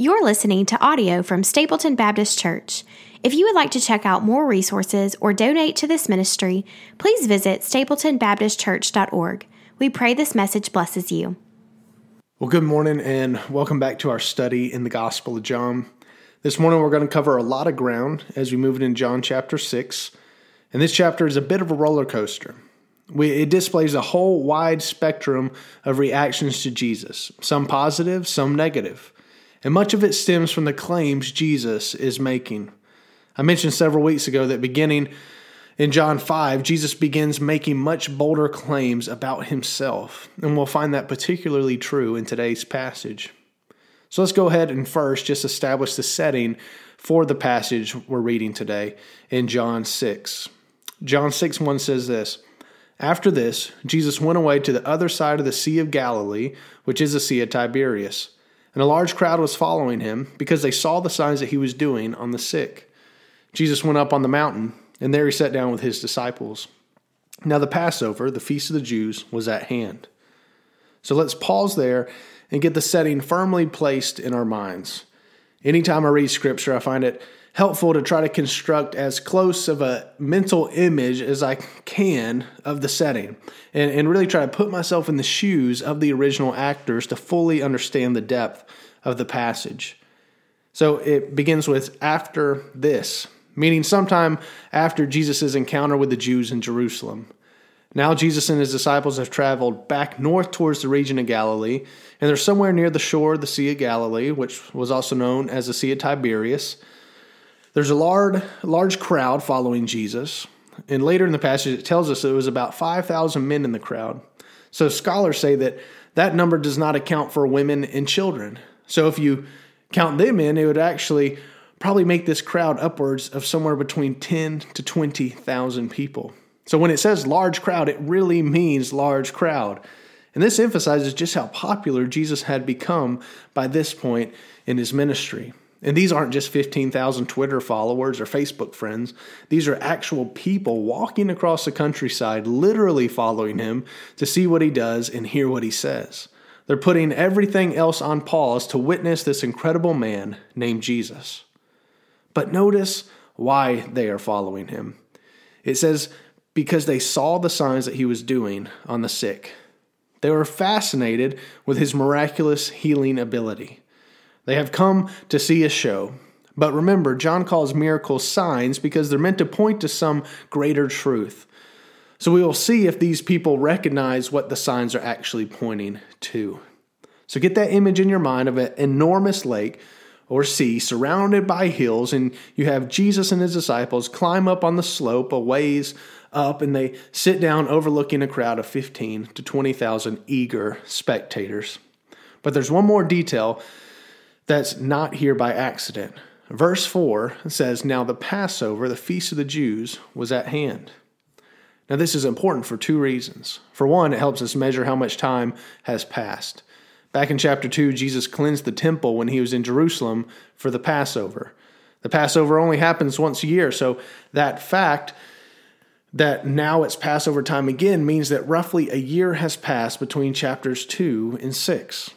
You're listening to audio from Stapleton Baptist Church. If you would like to check out more resources or donate to this ministry, please visit stapletonbaptistchurch.org. We pray this message blesses you. Well, good morning and welcome back to our study in the Gospel of John. This morning we're going to cover a lot of ground as we move into John chapter 6. And this chapter is a bit of a roller coaster. We, it displays a whole wide spectrum of reactions to Jesus, some positive, some negative. And much of it stems from the claims Jesus is making. I mentioned several weeks ago that beginning in John 5, Jesus begins making much bolder claims about himself, and we'll find that particularly true in today's passage. So let's go ahead and first just establish the setting for the passage we're reading today in John 6. John 6 1 says this After this, Jesus went away to the other side of the Sea of Galilee, which is the Sea of Tiberias. And a large crowd was following him because they saw the signs that he was doing on the sick. Jesus went up on the mountain, and there he sat down with his disciples. Now, the Passover, the feast of the Jews, was at hand. So let's pause there and get the setting firmly placed in our minds. Anytime I read scripture, I find it helpful to try to construct as close of a mental image as I can of the setting and, and really try to put myself in the shoes of the original actors to fully understand the depth of the passage. So it begins with after this, meaning sometime after Jesus' encounter with the Jews in Jerusalem. Now, Jesus and his disciples have traveled back north towards the region of Galilee, and they're somewhere near the shore of the Sea of Galilee, which was also known as the Sea of Tiberias. There's a large, large crowd following Jesus. And later in the passage, it tells us it was about 5,000 men in the crowd. So scholars say that that number does not account for women and children. So if you count them in, it would actually probably make this crowd upwards of somewhere between 10 to 20,000 people. So when it says large crowd, it really means large crowd. And this emphasizes just how popular Jesus had become by this point in his ministry. And these aren't just 15,000 Twitter followers or Facebook friends. These are actual people walking across the countryside, literally following him to see what he does and hear what he says. They're putting everything else on pause to witness this incredible man named Jesus. But notice why they are following him. It says, because they saw the signs that he was doing on the sick. They were fascinated with his miraculous healing ability. They have come to see a show. But remember, John calls miracles signs because they're meant to point to some greater truth. So we will see if these people recognize what the signs are actually pointing to. So get that image in your mind of an enormous lake or sea surrounded by hills, and you have Jesus and his disciples climb up on the slope a ways up, and they sit down overlooking a crowd of 15 to 20,000 eager spectators. But there's one more detail that's not here by accident. Verse 4 says, Now the Passover, the feast of the Jews, was at hand. Now, this is important for two reasons. For one, it helps us measure how much time has passed. Back in chapter 2, Jesus cleansed the temple when he was in Jerusalem for the Passover. The Passover only happens once a year, so that fact that now it's Passover time again means that roughly a year has passed between chapters 2 and 6.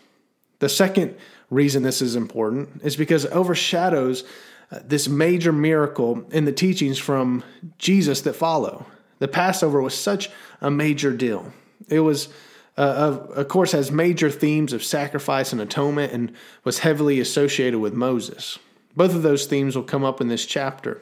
The second reason this is important is because it overshadows uh, this major miracle in the teachings from Jesus that follow. The Passover was such a major deal. It was, uh, of, of course, has major themes of sacrifice and atonement and was heavily associated with Moses. Both of those themes will come up in this chapter.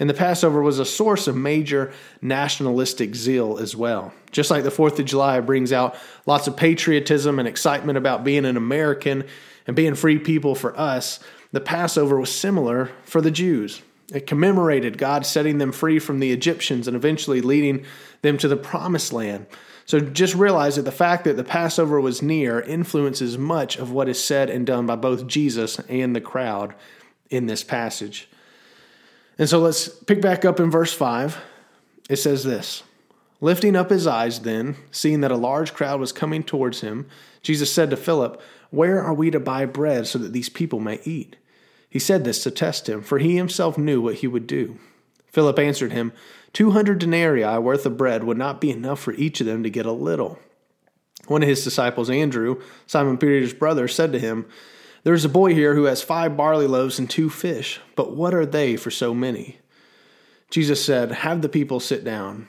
And the Passover was a source of major nationalistic zeal as well. Just like the 4th of July brings out lots of patriotism and excitement about being an American, and being free people for us, the Passover was similar for the Jews. It commemorated God setting them free from the Egyptians and eventually leading them to the promised land. So just realize that the fact that the Passover was near influences much of what is said and done by both Jesus and the crowd in this passage. And so let's pick back up in verse 5. It says this Lifting up his eyes, then, seeing that a large crowd was coming towards him, Jesus said to Philip, where are we to buy bread so that these people may eat? He said this to test him, for he himself knew what he would do. Philip answered him, Two hundred denarii worth of bread would not be enough for each of them to get a little. One of his disciples, Andrew, Simon Peter's brother, said to him, There is a boy here who has five barley loaves and two fish, but what are they for so many? Jesus said, Have the people sit down.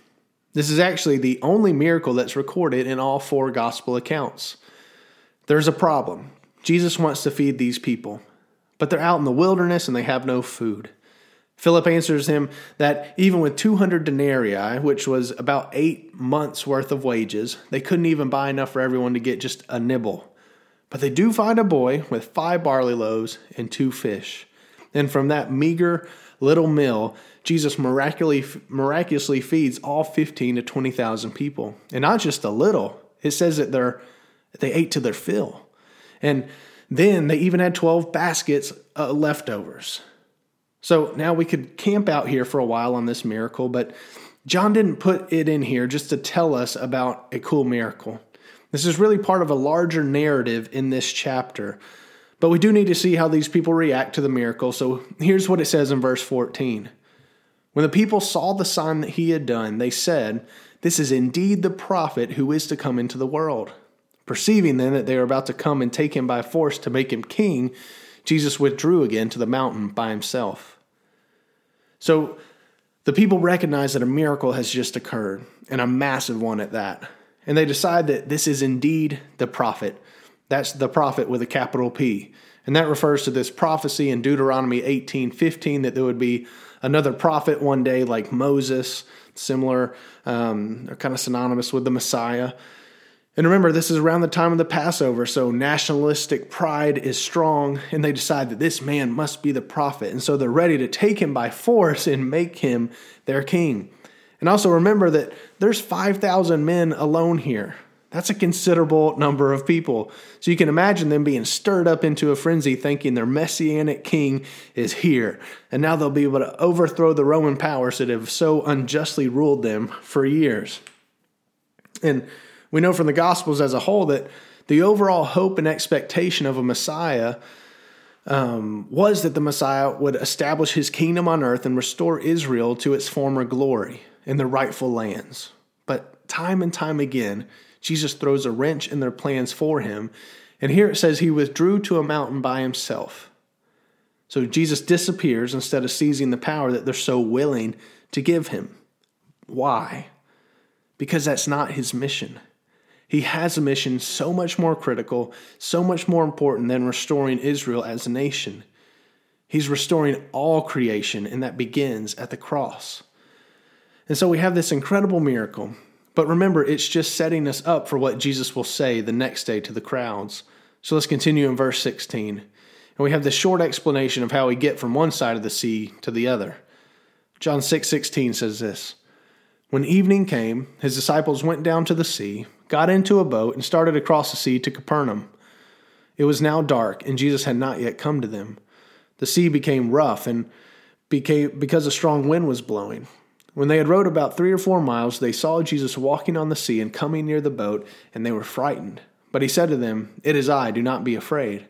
This is actually the only miracle that's recorded in all four gospel accounts. There's a problem. Jesus wants to feed these people, but they're out in the wilderness and they have no food. Philip answers him that even with 200 denarii, which was about eight months' worth of wages, they couldn't even buy enough for everyone to get just a nibble. But they do find a boy with five barley loaves and two fish. And from that meager little meal, Jesus miraculously, miraculously feeds all 15 to 20,000 people. And not just a little, it says that they're, they ate to their fill. And then they even had 12 baskets uh, leftovers. So now we could camp out here for a while on this miracle, but John didn't put it in here just to tell us about a cool miracle. This is really part of a larger narrative in this chapter. But we do need to see how these people react to the miracle. So here's what it says in verse 14. When the people saw the sign that he had done, they said, This is indeed the prophet who is to come into the world. Perceiving then that they were about to come and take him by force to make him king, Jesus withdrew again to the mountain by himself. So the people recognize that a miracle has just occurred, and a massive one at that. And they decide that this is indeed the prophet. That's the prophet with a capital P. And that refers to this prophecy in Deuteronomy 18:15 that there would be another prophet one day like Moses, similar, um, or kind of synonymous with the Messiah. And remember, this is around the time of the Passover, so nationalistic pride is strong, and they decide that this man must be the prophet. And so they're ready to take him by force and make him their king. And also remember that there's 5,000 men alone here. That's a considerable number of people. So you can imagine them being stirred up into a frenzy, thinking their messianic king is here. And now they'll be able to overthrow the Roman powers that have so unjustly ruled them for years. And we know from the Gospels as a whole that the overall hope and expectation of a Messiah um, was that the Messiah would establish his kingdom on earth and restore Israel to its former glory in the rightful lands. But time and time again, Jesus throws a wrench in their plans for him. And here it says he withdrew to a mountain by himself. So Jesus disappears instead of seizing the power that they're so willing to give him. Why? Because that's not his mission. He has a mission so much more critical, so much more important than restoring Israel as a nation. He's restoring all creation, and that begins at the cross. And so we have this incredible miracle. But remember, it's just setting us up for what Jesus will say the next day to the crowds. So let's continue in verse 16. And we have this short explanation of how we get from one side of the sea to the other. John 6 16 says this When evening came, his disciples went down to the sea got into a boat, and started across the sea to Capernaum. It was now dark, and Jesus had not yet come to them. The sea became rough, and became, because a strong wind was blowing. When they had rowed about three or four miles, they saw Jesus walking on the sea and coming near the boat, and they were frightened. But he said to them, It is I, do not be afraid.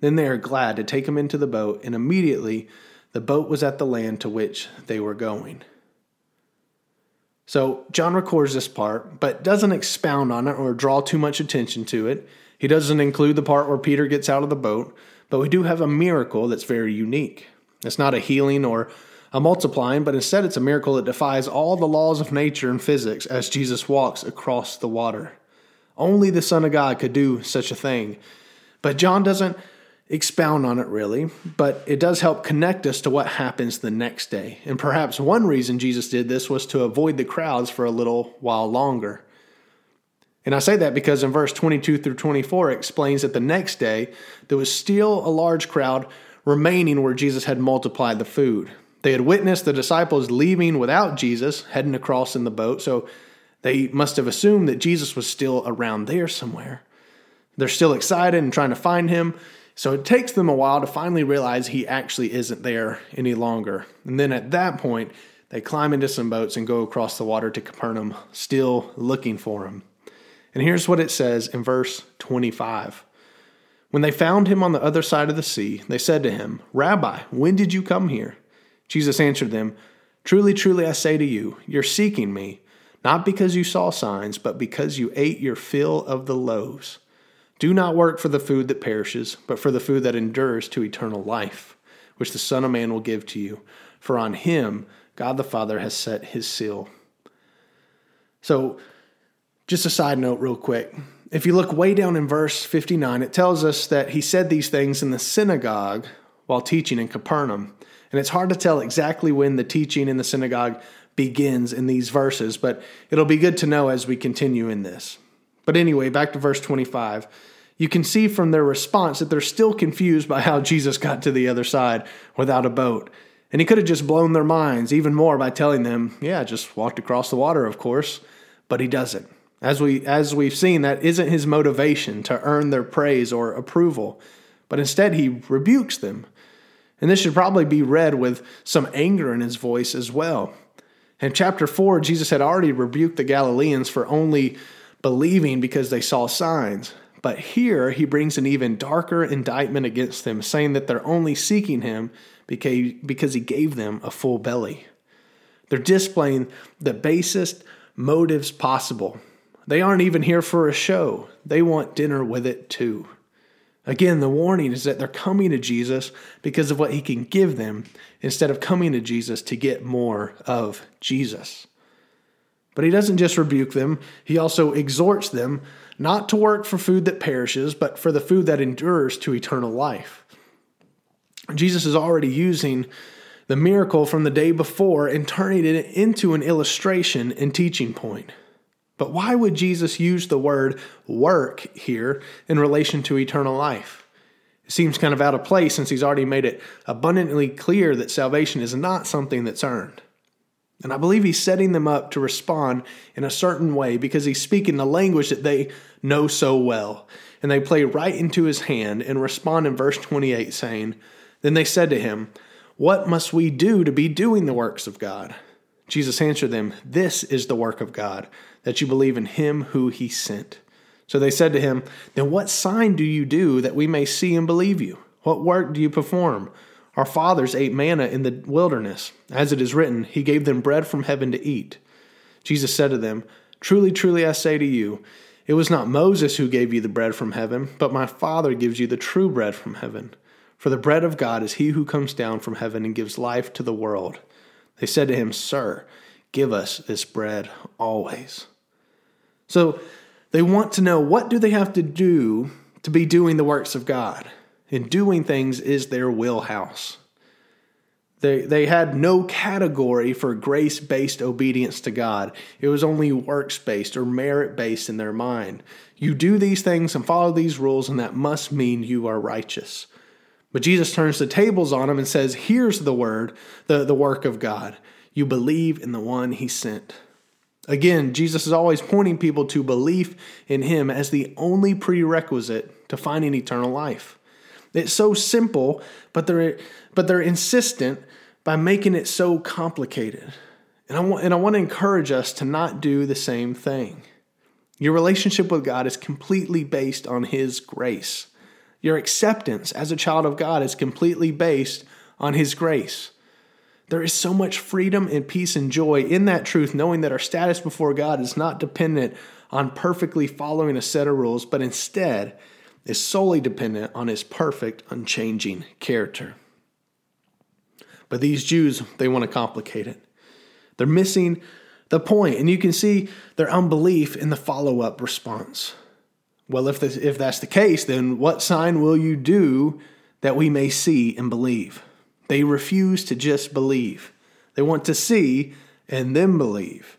Then they are glad to take him into the boat, and immediately the boat was at the land to which they were going. So John records this part, but doesn't expound on it or draw too much attention to it. He doesn't include the part where Peter gets out of the boat, but we do have a miracle that's very unique. It's not a healing or a multiplying, but instead it's a miracle that defies all the laws of nature and physics as Jesus walks across the water. Only the Son of God could do such a thing. But John doesn't expound on it really, but it does help connect us to what happens the next day. And perhaps one reason Jesus did this was to avoid the crowds for a little while longer. And I say that because in verse 22 through 24 it explains that the next day there was still a large crowd remaining where Jesus had multiplied the food. They had witnessed the disciples leaving without Jesus, heading across in the boat, so they must have assumed that Jesus was still around there somewhere. They're still excited and trying to find him, So it takes them a while to finally realize he actually isn't there any longer. And then at that point, they climb into some boats and go across the water to Capernaum, still looking for him. And here's what it says in verse 25. When they found him on the other side of the sea, they said to him, Rabbi, when did you come here? Jesus answered them, Truly, truly, I say to you, you're seeking me, not because you saw signs, but because you ate your fill of the loaves. Do not work for the food that perishes, but for the food that endures to eternal life, which the Son of Man will give to you. For on him God the Father has set his seal. So, just a side note, real quick. If you look way down in verse 59, it tells us that he said these things in the synagogue while teaching in Capernaum. And it's hard to tell exactly when the teaching in the synagogue begins in these verses, but it'll be good to know as we continue in this. But anyway, back to verse 25. You can see from their response that they're still confused by how Jesus got to the other side without a boat. And he could have just blown their minds even more by telling them, yeah, just walked across the water, of course, but he doesn't. As we as we've seen, that isn't his motivation to earn their praise or approval, but instead he rebukes them. And this should probably be read with some anger in his voice as well. In chapter 4, Jesus had already rebuked the Galileans for only believing because they saw signs. But here he brings an even darker indictment against them, saying that they're only seeking him because he gave them a full belly. They're displaying the basest motives possible. They aren't even here for a show, they want dinner with it too. Again, the warning is that they're coming to Jesus because of what he can give them instead of coming to Jesus to get more of Jesus. But he doesn't just rebuke them, he also exhorts them not to work for food that perishes, but for the food that endures to eternal life. Jesus is already using the miracle from the day before and turning it into an illustration and teaching point. But why would Jesus use the word work here in relation to eternal life? It seems kind of out of place since he's already made it abundantly clear that salvation is not something that's earned. And I believe he's setting them up to respond in a certain way because he's speaking the language that they know so well. And they play right into his hand and respond in verse 28, saying, Then they said to him, What must we do to be doing the works of God? Jesus answered them, This is the work of God that you believe in him who he sent. So they said to him, Then what sign do you do that we may see and believe you? What work do you perform? Our fathers ate manna in the wilderness. As it is written, He gave them bread from heaven to eat. Jesus said to them, Truly, truly, I say to you, it was not Moses who gave you the bread from heaven, but my Father gives you the true bread from heaven. For the bread of God is he who comes down from heaven and gives life to the world. They said to him, Sir, give us this bread always. So they want to know what do they have to do to be doing the works of God? And doing things is their wheelhouse. They, they had no category for grace based obedience to God. It was only works based or merit based in their mind. You do these things and follow these rules, and that must mean you are righteous. But Jesus turns the tables on them and says, Here's the word, the, the work of God. You believe in the one he sent. Again, Jesus is always pointing people to belief in him as the only prerequisite to finding eternal life. It's so simple, but they're but they're insistent by making it so complicated. And I want and I want to encourage us to not do the same thing. Your relationship with God is completely based on his grace. Your acceptance as a child of God is completely based on his grace. There is so much freedom and peace and joy in that truth, knowing that our status before God is not dependent on perfectly following a set of rules, but instead is solely dependent on his perfect, unchanging character. But these Jews, they want to complicate it. They're missing the point, and you can see their unbelief in the follow up response. Well, if, this, if that's the case, then what sign will you do that we may see and believe? They refuse to just believe, they want to see and then believe.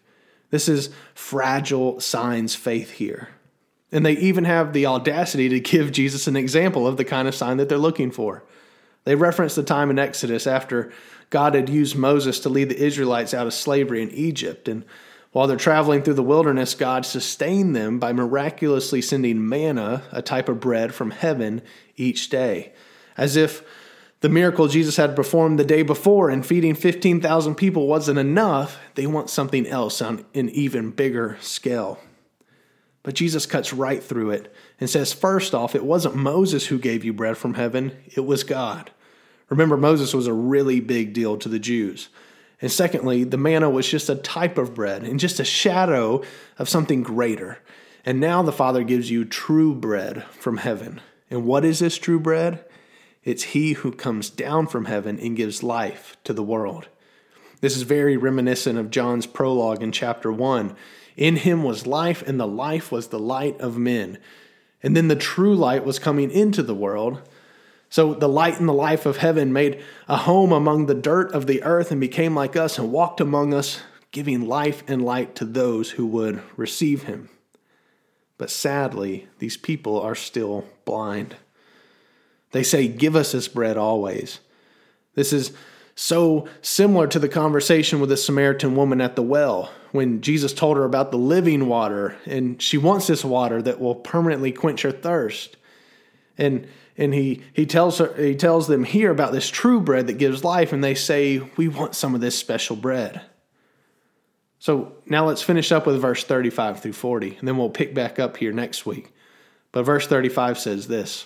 This is fragile signs faith here. And they even have the audacity to give Jesus an example of the kind of sign that they're looking for. They reference the time in Exodus after God had used Moses to lead the Israelites out of slavery in Egypt. And While they're traveling through the wilderness, God sustained them by miraculously sending manna, a type of bread from heaven, each day. As if the miracle Jesus had performed the day before in feeding 15,000 people wasn't enough, they want something else on an even bigger scale. But Jesus cuts right through it and says, first off, it wasn't Moses who gave you bread from heaven, it was God. Remember, Moses was a really big deal to the Jews. And secondly, the manna was just a type of bread and just a shadow of something greater. And now the Father gives you true bread from heaven. And what is this true bread? It's He who comes down from heaven and gives life to the world. This is very reminiscent of John's prologue in chapter 1. In him was life, and the life was the light of men. And then the true light was coming into the world so the light and the life of heaven made a home among the dirt of the earth and became like us and walked among us, giving life and light to those who would receive him. But sadly, these people are still blind. They say, Give us this bread always. This is so similar to the conversation with the Samaritan woman at the well when Jesus told her about the living water and she wants this water that will permanently quench her thirst. And and he he tells her he tells them here about this true bread that gives life and they say we want some of this special bread so now let's finish up with verse 35 through 40 and then we'll pick back up here next week but verse 35 says this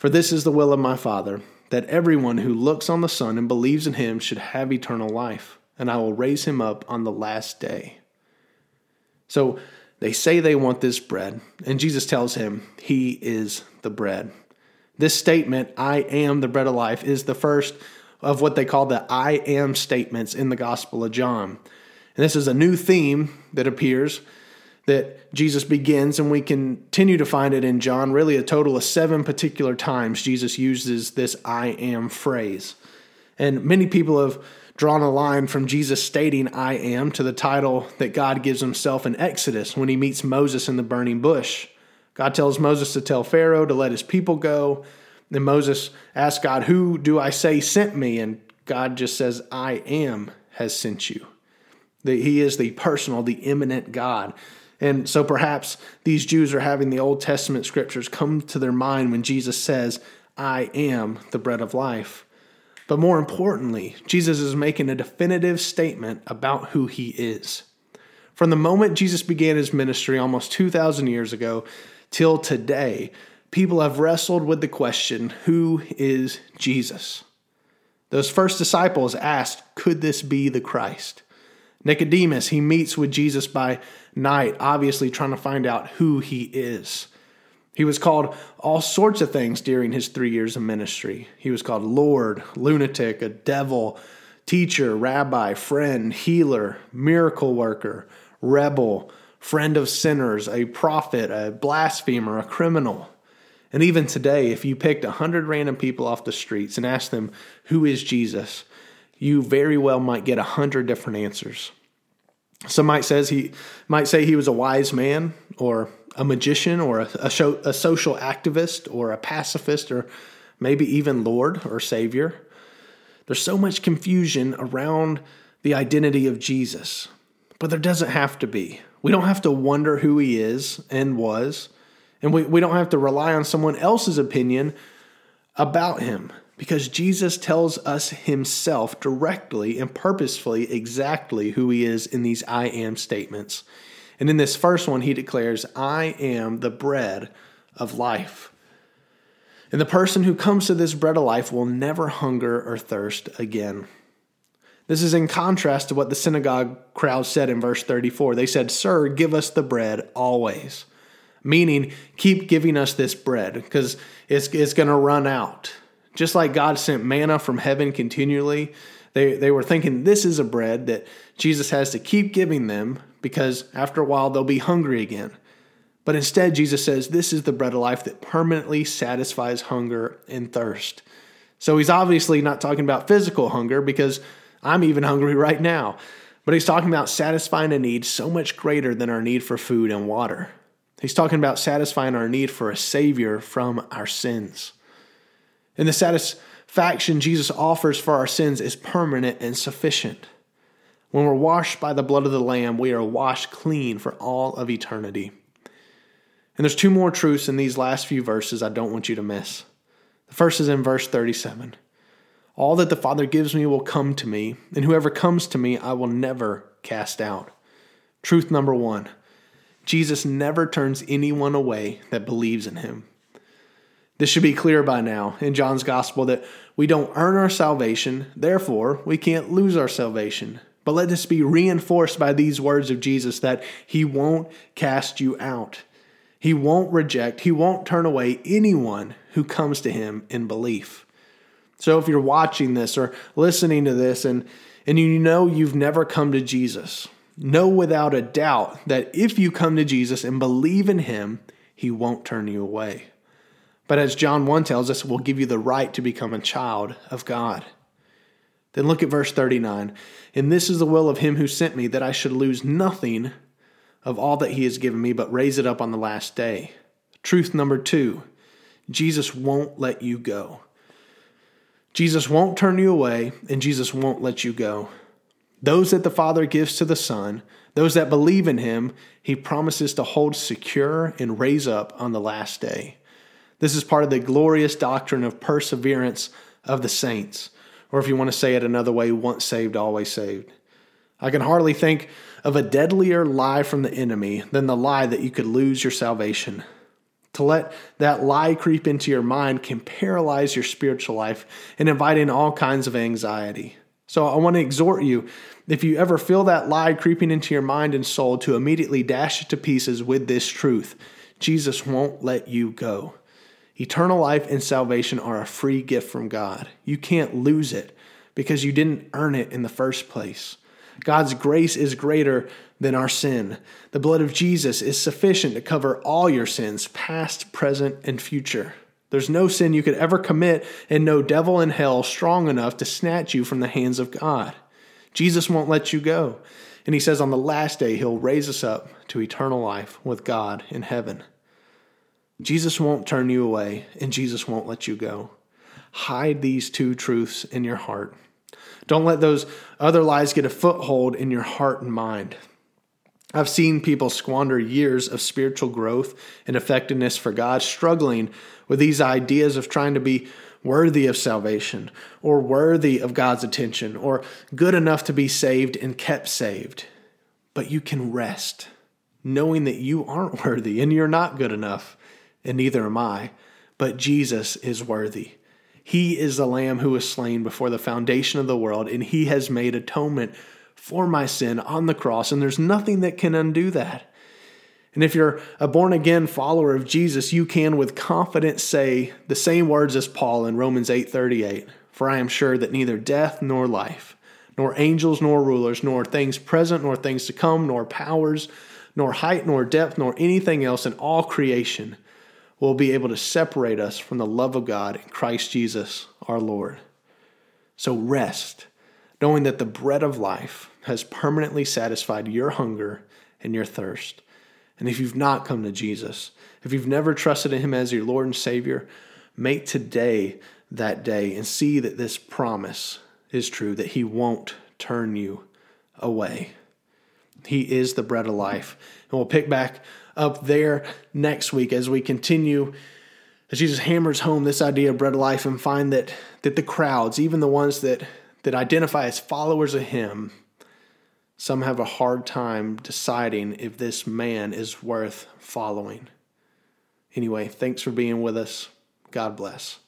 For this is the will of my Father, that everyone who looks on the Son and believes in him should have eternal life, and I will raise him up on the last day. So they say they want this bread, and Jesus tells him, He is the bread. This statement, I am the bread of life, is the first of what they call the I am statements in the Gospel of John. And this is a new theme that appears that Jesus begins, and we continue to find it in John. Really, a total of seven particular times Jesus uses this I am phrase. And many people have drawn a line from Jesus stating I am to the title that God gives himself in Exodus when he meets Moses in the burning bush. God tells Moses to tell Pharaoh to let his people go. Then Moses asks God, Who do I say sent me? And God just says, I am has sent you. That he is the personal, the immanent God. And so perhaps these Jews are having the Old Testament scriptures come to their mind when Jesus says, I am the bread of life. But more importantly, Jesus is making a definitive statement about who he is. From the moment Jesus began his ministry almost 2,000 years ago, till today, people have wrestled with the question who is Jesus? Those first disciples asked, Could this be the Christ? Nicodemus, he meets with Jesus by night, obviously trying to find out who he is. He was called all sorts of things during his three years of ministry. He was called Lord, lunatic, a devil, teacher, rabbi, friend, healer, miracle worker, rebel, friend of sinners, a prophet, a blasphemer, a criminal. And even today, if you picked a hundred random people off the streets and asked them, Who is Jesus? you very well might get a hundred different answers. Some might says he might say he was a wise man or a magician or a, a, show, a social activist or a pacifist or maybe even Lord or Savior. There's so much confusion around the identity of Jesus, but there doesn't have to be. We don't have to wonder who he is and was, and we, we don't have to rely on someone else's opinion about him because Jesus tells us himself directly and purposefully exactly who he is in these I am statements. And in this first one, he declares, I am the bread of life. And the person who comes to this bread of life will never hunger or thirst again. This is in contrast to what the synagogue crowd said in verse 34. They said, Sir, give us the bread always. Meaning, keep giving us this bread because it's, it's going to run out. Just like God sent manna from heaven continually, they, they were thinking this is a bread that Jesus has to keep giving them because after a while they'll be hungry again. But instead, Jesus says, This is the bread of life that permanently satisfies hunger and thirst. So he's obviously not talking about physical hunger because I'm even hungry right now. But he's talking about satisfying a need so much greater than our need for food and water. He's talking about satisfying our need for a Savior from our sins. And the satisfaction Jesus offers for our sins is permanent and sufficient. When we're washed by the blood of the Lamb, we are washed clean for all of eternity. And there's two more truths in these last few verses I don't want you to miss. The first is in verse 37. All that the Father gives me will come to me, and whoever comes to me I will never cast out. Truth number one Jesus never turns anyone away that believes in him. This should be clear by now in John's gospel that we don't earn our salvation, therefore, we can't lose our salvation. But let this be reinforced by these words of Jesus that he won't cast you out. He won't reject, he won't turn away anyone who comes to him in belief. So if you're watching this or listening to this and and you know you've never come to Jesus, know without a doubt that if you come to Jesus and believe in him, he won't turn you away. But as John 1 tells us, will give you the right to become a child of God. Then look at verse 39. And this is the will of him who sent me, that I should lose nothing of all that he has given me, but raise it up on the last day. Truth number two Jesus won't let you go. Jesus won't turn you away, and Jesus won't let you go. Those that the Father gives to the Son, those that believe in him, he promises to hold secure and raise up on the last day. This is part of the glorious doctrine of perseverance of the saints, or if you want to say it another way, once saved, always saved. I can hardly think of a deadlier lie from the enemy than the lie that you could lose your salvation. To let that lie creep into your mind can paralyze your spiritual life and invite in all kinds of anxiety. So I want to exhort you if you ever feel that lie creeping into your mind and soul to immediately dash it to pieces with this truth Jesus won't let you go. Eternal life and salvation are a free gift from God. You can't lose it because you didn't earn it in the first place. God's grace is greater than our sin. The blood of Jesus is sufficient to cover all your sins, past, present, and future. There's no sin you could ever commit and no devil in hell strong enough to snatch you from the hands of God. Jesus won't let you go. And he says on the last day, he'll raise us up to eternal life with God in heaven. Jesus won't turn you away, and Jesus won't let you go. Hide these two truths in your heart. Don't let those other lies get a foothold in your heart and mind. I've seen people squander years of spiritual growth and effectiveness for God, struggling with these ideas of trying to be worthy of salvation or worthy of God's attention or good enough to be saved and kept saved. But you can rest knowing that you aren't worthy and you're not good enough, and neither am I, but Jesus is worthy. He is the Lamb who was slain before the foundation of the world, and He has made atonement for my sin on the cross, and there's nothing that can undo that. And if you're a born again follower of Jesus, you can with confidence say the same words as Paul in Romans 8:38, "For I am sure that neither death nor life, nor angels nor rulers, nor things present nor things to come, nor powers, nor height nor depth, nor anything else in all creation will be able to separate us from the love of God in Christ Jesus our Lord. So rest, knowing that the bread of life has permanently satisfied your hunger and your thirst. And if you've not come to Jesus, if you've never trusted in Him as your Lord and Savior, make today that day and see that this promise is true, that He won't turn you away. He is the bread of life. And we'll pick back up there next week as we continue as Jesus hammers home this idea of bread of life and find that that the crowds, even the ones that that identify as followers of him, some have a hard time deciding if this man is worth following. Anyway, thanks for being with us. God bless.